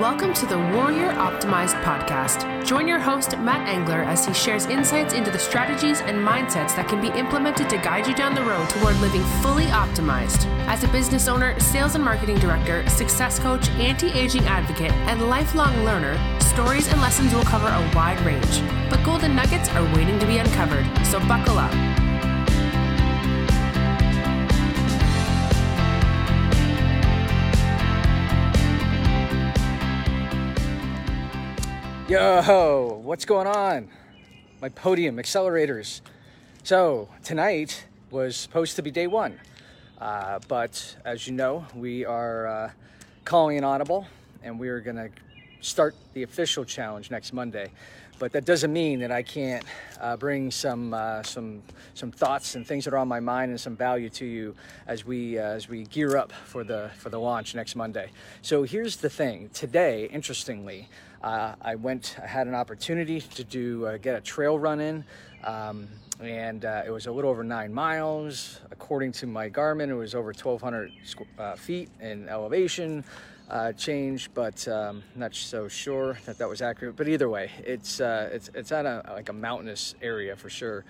Welcome to the Warrior Optimized podcast. Join your host, Matt Engler, as he shares insights into the strategies and mindsets that can be implemented to guide you down the road toward living fully optimized. As a business owner, sales and marketing director, success coach, anti aging advocate, and lifelong learner, stories and lessons will cover a wide range. But golden nuggets are waiting to be uncovered, so buckle up. Yo, what's going on? My podium accelerators. So, tonight was supposed to be day one, uh, but as you know, we are uh, calling an audible and we are going to start the official challenge next Monday. But that doesn't mean that I can't uh, bring some uh, some some thoughts and things that are on my mind and some value to you as we uh, as we gear up for the for the launch next Monday. So here's the thing. Today, interestingly, uh, I went, I had an opportunity to do, uh, get a trail run in, um, and uh, it was a little over nine miles. According to my Garmin, it was over 1,200 uh, feet in elevation uh, change, but um, not so sure that that was accurate. But either way, it's uh, it's it's at a like a mountainous area for sure.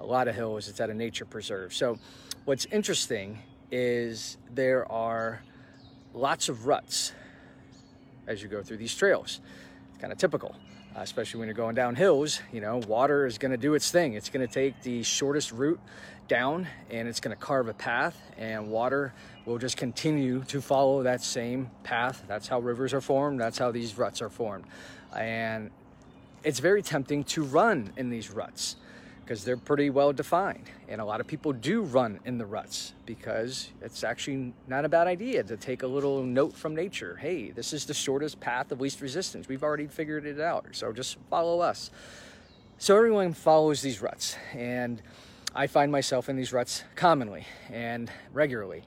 A lot of hills. It's at a nature preserve. So, what's interesting is there are lots of ruts as you go through these trails kind of typical, uh, especially when you're going down hills. You know, water is going to do its thing. It's going to take the shortest route down and it's going to carve a path, and water will just continue to follow that same path. That's how rivers are formed, that's how these ruts are formed. And it's very tempting to run in these ruts because they're pretty well defined. And a lot of people do run in the ruts because it's actually not a bad idea to take a little note from nature. Hey, this is the shortest path of least resistance. We've already figured it out. So just follow us. So everyone follows these ruts. And I find myself in these ruts commonly and regularly.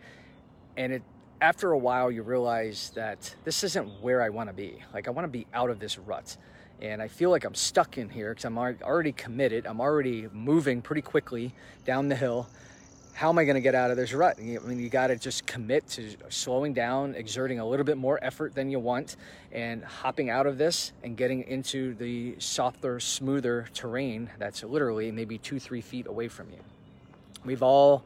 And it after a while you realize that this isn't where I want to be. Like I want to be out of this rut and I feel like I'm stuck in here because I'm already committed. I'm already moving pretty quickly down the hill. How am I going to get out of this rut? I mean, you got to just commit to slowing down, exerting a little bit more effort than you want, and hopping out of this and getting into the softer, smoother terrain that's literally maybe two, three feet away from you. We've all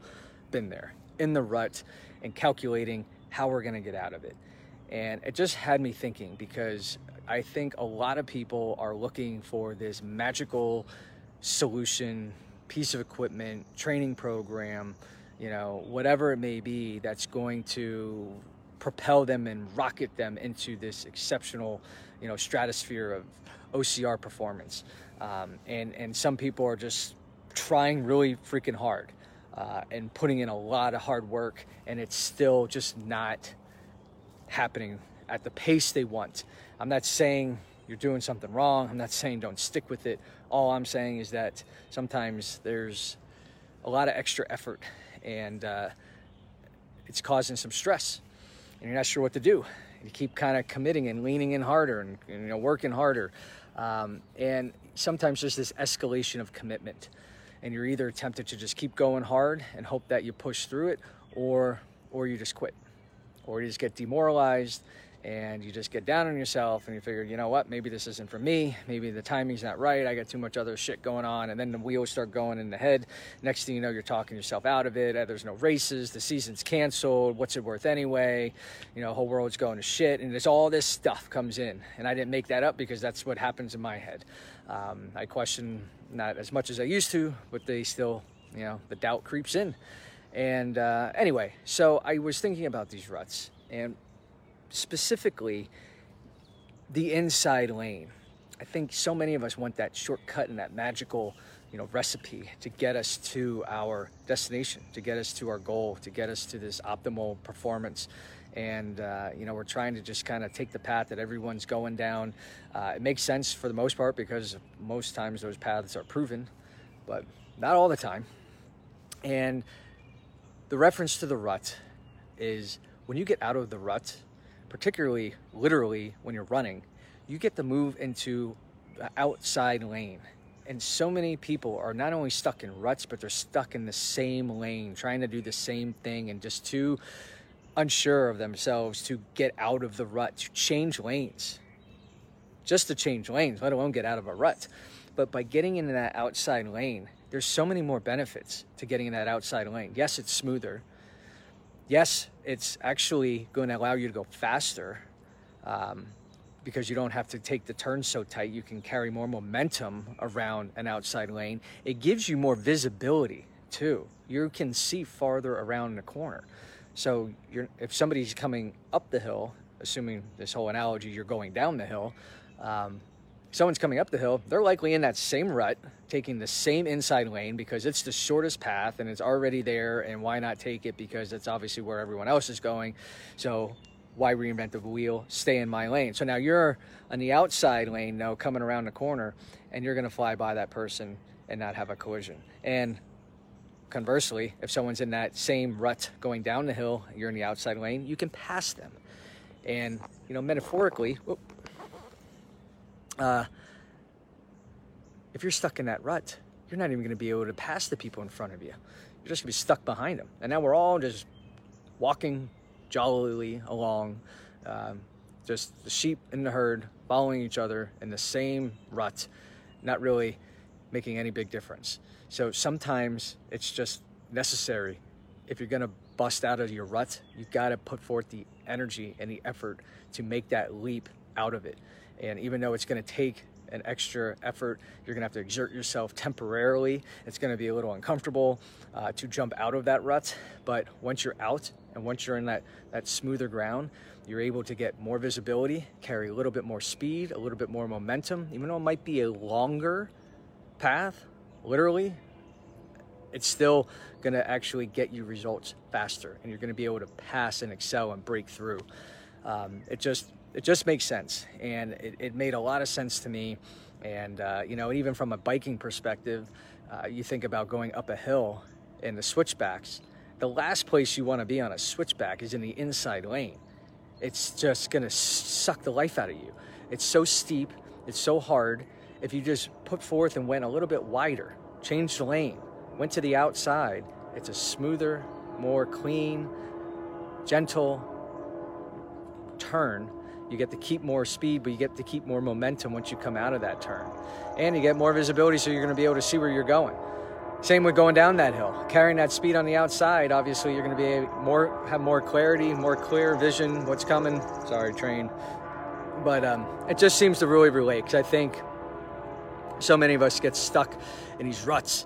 been there in the rut and calculating how we're going to get out of it. And it just had me thinking because I think a lot of people are looking for this magical solution, piece of equipment, training program, you know, whatever it may be that's going to propel them and rocket them into this exceptional, you know, stratosphere of OCR performance. Um, and, and some people are just trying really freaking hard uh, and putting in a lot of hard work, and it's still just not happening at the pace they want. I'm not saying you're doing something wrong. I'm not saying don't stick with it. All I'm saying is that sometimes there's a lot of extra effort and uh, it's causing some stress and you're not sure what to do. You keep kind of committing and leaning in harder and, and you know working harder. Um, and sometimes there's this escalation of commitment and you're either tempted to just keep going hard and hope that you push through it or or you just quit or you just get demoralized and you just get down on yourself and you figure, you know what, maybe this isn't for me. Maybe the timing's not right. I got too much other shit going on. And then the wheels start going in the head. Next thing you know, you're talking yourself out of it. There's no races. The season's canceled. What's it worth anyway? You know, whole world's going to shit. And there's all this stuff comes in. And I didn't make that up because that's what happens in my head. Um, I question not as much as I used to, but they still, you know, the doubt creeps in. And uh, anyway, so I was thinking about these ruts. And specifically the inside lane. I think so many of us want that shortcut and that magical, you know, recipe to get us to our destination, to get us to our goal, to get us to this optimal performance. And uh, you know, we're trying to just kind of take the path that everyone's going down. Uh, it makes sense for the most part because most times those paths are proven, but not all the time. And the reference to the rut is when you get out of the rut, particularly literally when you're running, you get to move into the outside lane. And so many people are not only stuck in ruts, but they're stuck in the same lane, trying to do the same thing and just too unsure of themselves to get out of the rut, to change lanes, just to change lanes, let alone get out of a rut. But by getting into that outside lane, there's so many more benefits to getting in that outside lane. Yes, it's smoother. Yes, it's actually going to allow you to go faster um, because you don't have to take the turn so tight. You can carry more momentum around an outside lane. It gives you more visibility too. You can see farther around the corner. So if somebody's coming up the hill, assuming this whole analogy, you're going down the hill, um, someone's coming up the hill, they're likely in that same rut, taking the same inside lane because it's the shortest path and it's already there. And why not take it? Because that's obviously where everyone else is going. So why reinvent the wheel? Stay in my lane. So now you're on the outside lane now coming around the corner and you're going to fly by that person and not have a collision. And conversely, if someone's in that same rut going down the hill, you're in the outside lane, you can pass them. And, you know, metaphorically, whoop, uh, if you're stuck in that rut, you're not even going to be able to pass the people in front of you. You're just going to be stuck behind them. And now we're all just walking jollily along, um, just the sheep in the herd following each other in the same rut, not really making any big difference. So sometimes it's just necessary. If you're going to bust out of your rut, you got to put forth the energy and the effort to make that leap out of it. And even though it's going to take an extra effort, you're to have to exert yourself temporarily. It's to be a little uncomfortable uh, to jump out of that rut. But once you're out and once you're in that, that smoother ground, you're able to get more visibility, carry a little bit more speed, a little bit more momentum, even though it might be a longer path, literally, it's still to actually get you results faster and you're to be able to pass and excel and break through. Um, it just it just makes sense, and it, it made a lot of sense to me. And uh, you know, even from a biking perspective, uh, you think about going up a hill in the switchbacks. The last place you want to be on a switchback is in the inside lane. It's just gonna suck the life out of you. It's so steep, it's so hard. If you just put forth and went a little bit wider, changed the lane, went to the outside, it's a smoother, more clean, gentle turn you get to keep more speed, but you get to keep more momentum once you come out of that turn. And you get more visibility, so you're going to be able to see where you're going. Same with going down that hill. Carrying that speed on the outside, obviously you're going to be more have more clarity, more clear vision, what's coming. Sorry, train. But um, it just seems to really relate because I think so many of us get stuck in these ruts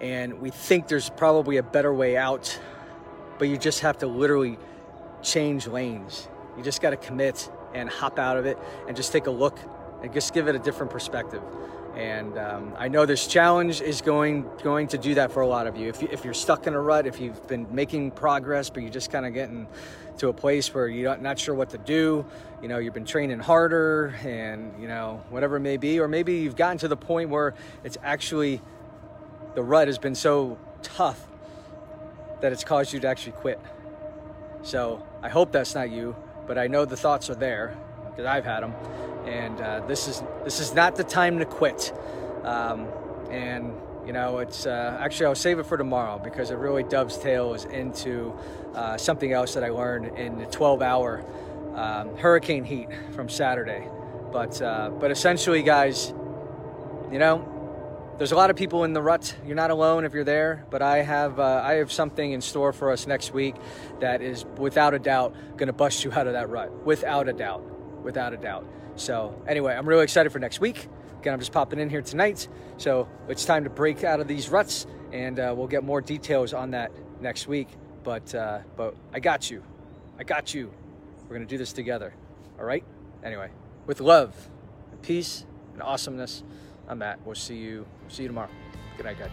and we think there's probably a better way out, but you just have to literally change lanes. You just got to commit and hop out of it and just take a look and just give it a different perspective. And um, I know this challenge is going going to do that for a lot of you. If, you. if you're stuck in a rut, if you've been making progress, but you're just kind of getting to a place where you're not sure what to do, you know, you've been training harder and, you know, whatever it may be, or maybe you've gotten to the point where it's actually the rut has been so tough that it's caused you to actually quit. So I hope that's not you but I know the thoughts are there because I've had them. And uh, this is this is not the time to quit. Um, and you know, it's uh, actually I'll save it for tomorrow because it really dovetails into uh, something else that I learned in the 12-hour um, hurricane heat from Saturday. But uh, but essentially, guys, you know, there's a lot of people in the rut. You're not alone if you're there, but I have uh, I have something in store for us next week that is without a doubt going to bust you out of that rut. Without a doubt, without a doubt. So anyway, I'm really excited for next week. Again, I'm just popping in here tonight, so it's time to break out of these ruts, and uh, we'll get more details on that next week. But uh, but I got you, I got you. We're gonna do this together. All right. Anyway, with love, and peace, and awesomeness. I'm Matt. We'll see you see you tomorrow. Good night, guys.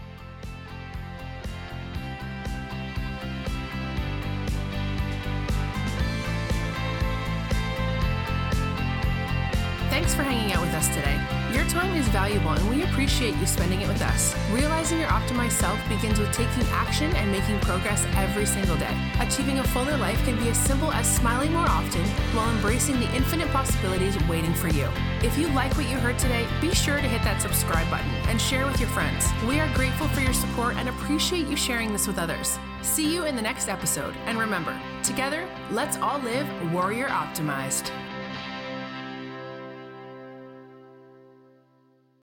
Thanks for hanging out with us today. Your time is valuable and we appreciate you spending it with us. Realizing your optimized self begins with taking action and making progress every single day. Achieving a fuller life can be as simple as smiling more often while embracing the infinite possibilities waiting for you. If you like what you heard today, be sure to hit that subscribe button and share with your friends. We are grateful for your support and appreciate you sharing this with others. See you in the next episode. And remember, Together, let's all live warrior optimized.